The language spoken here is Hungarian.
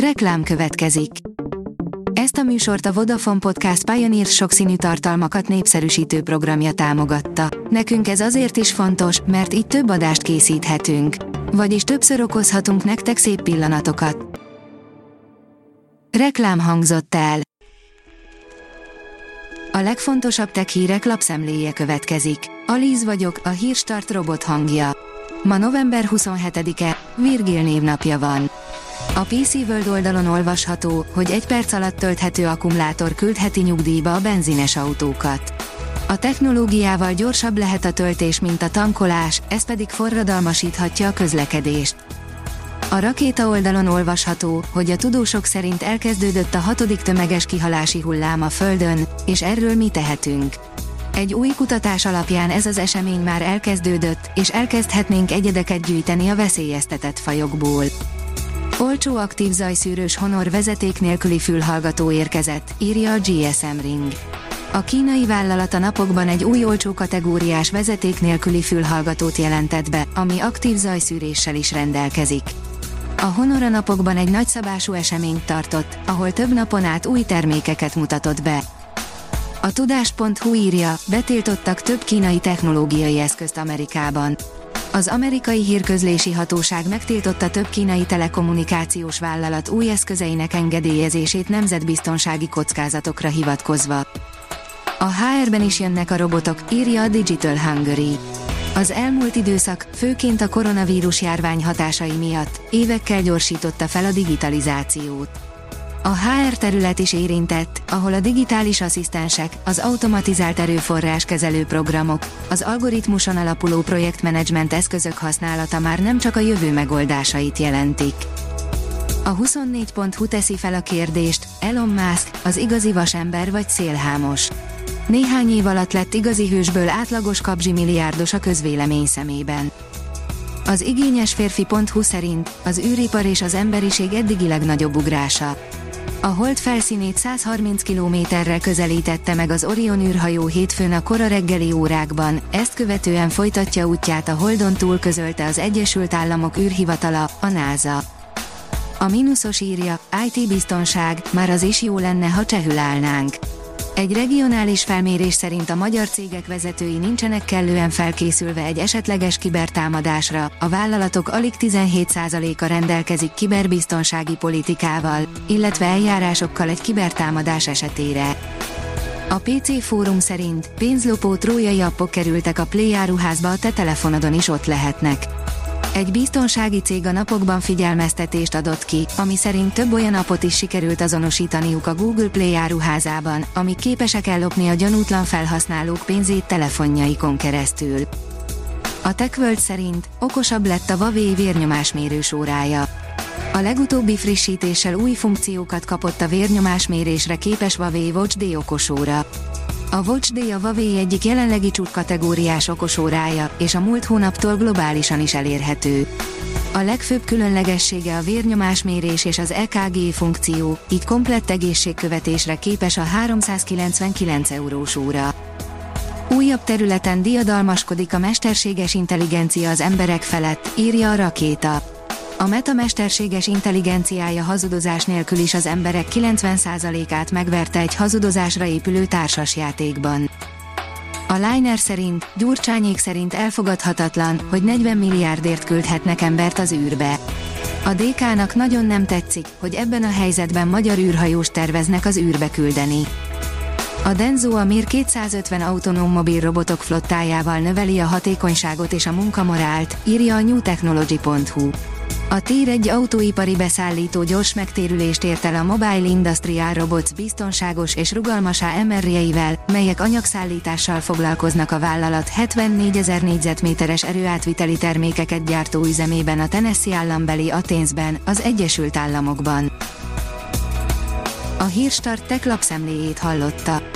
Reklám következik. Ezt a műsort a Vodafone Podcast Pioneer sokszínű tartalmakat népszerűsítő programja támogatta. Nekünk ez azért is fontos, mert így több adást készíthetünk. Vagyis többször okozhatunk nektek szép pillanatokat. Reklám hangzott el. A legfontosabb tech hírek lapszemléje következik. Alíz vagyok, a hírstart robot hangja. Ma november 27-e, Virgil névnapja van. A PC World oldalon olvasható, hogy egy perc alatt tölthető akkumulátor küldheti nyugdíjba a benzines autókat. A technológiával gyorsabb lehet a töltés, mint a tankolás, ez pedig forradalmasíthatja a közlekedést. A rakéta oldalon olvasható, hogy a tudósok szerint elkezdődött a hatodik tömeges kihalási hullám a Földön, és erről mi tehetünk. Egy új kutatás alapján ez az esemény már elkezdődött, és elkezdhetnénk egyedeket gyűjteni a veszélyeztetett fajokból. Olcsó aktív zajszűrős Honor vezeték nélküli fülhallgató érkezett, írja a GSM Ring. A kínai vállalat a napokban egy új olcsó kategóriás vezeték nélküli fülhallgatót jelentett be, ami aktív zajszűréssel is rendelkezik. A Honor a napokban egy nagyszabású eseményt tartott, ahol több napon át új termékeket mutatott be. A tudás.hu írja, betiltottak több kínai technológiai eszközt Amerikában. Az amerikai hírközlési hatóság megtiltotta több kínai telekommunikációs vállalat új eszközeinek engedélyezését nemzetbiztonsági kockázatokra hivatkozva. A HR-ben is jönnek a robotok, írja a Digital Hungary. Az elmúlt időszak, főként a koronavírus járvány hatásai miatt, évekkel gyorsította fel a digitalizációt. A HR terület is érintett, ahol a digitális asszisztensek, az automatizált erőforráskezelő programok, az algoritmuson alapuló projektmenedzsment eszközök használata már nem csak a jövő megoldásait jelentik. A 24.hu teszi fel a kérdést, Elon Musk, az igazi vasember vagy szélhámos. Néhány év alatt lett igazi hősből átlagos kapzsi milliárdos a közvélemény szemében. Az igényes férfi.hu szerint az űripar és az emberiség eddigi legnagyobb ugrása. A hold felszínét 130 kilométerrel közelítette meg az Orion űrhajó hétfőn a kora reggeli órákban, ezt követően folytatja útját a holdon túl közölte az Egyesült Államok űrhivatala, a NASA. A mínuszos írja, IT biztonság, már az is jó lenne, ha csehül állnánk. Egy regionális felmérés szerint a magyar cégek vezetői nincsenek kellően felkészülve egy esetleges kibertámadásra, a vállalatok alig 17%-a rendelkezik kiberbiztonsági politikával, illetve eljárásokkal egy kibertámadás esetére. A PC fórum szerint pénzlopó trójai appok kerültek a Play áruházba, a te telefonodon is ott lehetnek. Egy biztonsági cég a napokban figyelmeztetést adott ki, ami szerint több olyan apot is sikerült azonosítaniuk a Google Play áruházában, amik képesek ellopni a gyanútlan felhasználók pénzét telefonjaikon keresztül. A TechWorld szerint okosabb lett a Huawei vérnyomásmérős órája. A legutóbbi frissítéssel új funkciókat kapott a vérnyomásmérésre képes Huawei Watch D okosóra. A Watch Day a Huawei egyik jelenlegi csúcs kategóriás okosórája, és a múlt hónaptól globálisan is elérhető. A legfőbb különlegessége a vérnyomásmérés és az EKG funkció, így komplett egészségkövetésre képes a 399 eurós óra. Újabb területen diadalmaskodik a mesterséges intelligencia az emberek felett, írja a rakéta. A meta mesterséges intelligenciája hazudozás nélkül is az emberek 90%-át megverte egy hazudozásra épülő társasjátékban. A Liner szerint, Gyurcsányék szerint elfogadhatatlan, hogy 40 milliárdért küldhetnek embert az űrbe. A DK-nak nagyon nem tetszik, hogy ebben a helyzetben magyar űrhajós terveznek az űrbe küldeni. A Denso a Mir 250 autonóm mobil robotok flottájával növeli a hatékonyságot és a munkamorált, írja a newtechnology.hu. A TIR egy autóipari beszállító gyors megtérülést ért el a Mobile Industrial Robots biztonságos és rugalmas AMR-jeivel, melyek anyagszállítással foglalkoznak a vállalat 74 ezer négyzetméteres erőátviteli termékeket gyártó üzemében a Tennessee állambeli Athensben, az Egyesült Államokban. A Hírstart tech lapszemléjét hallotta.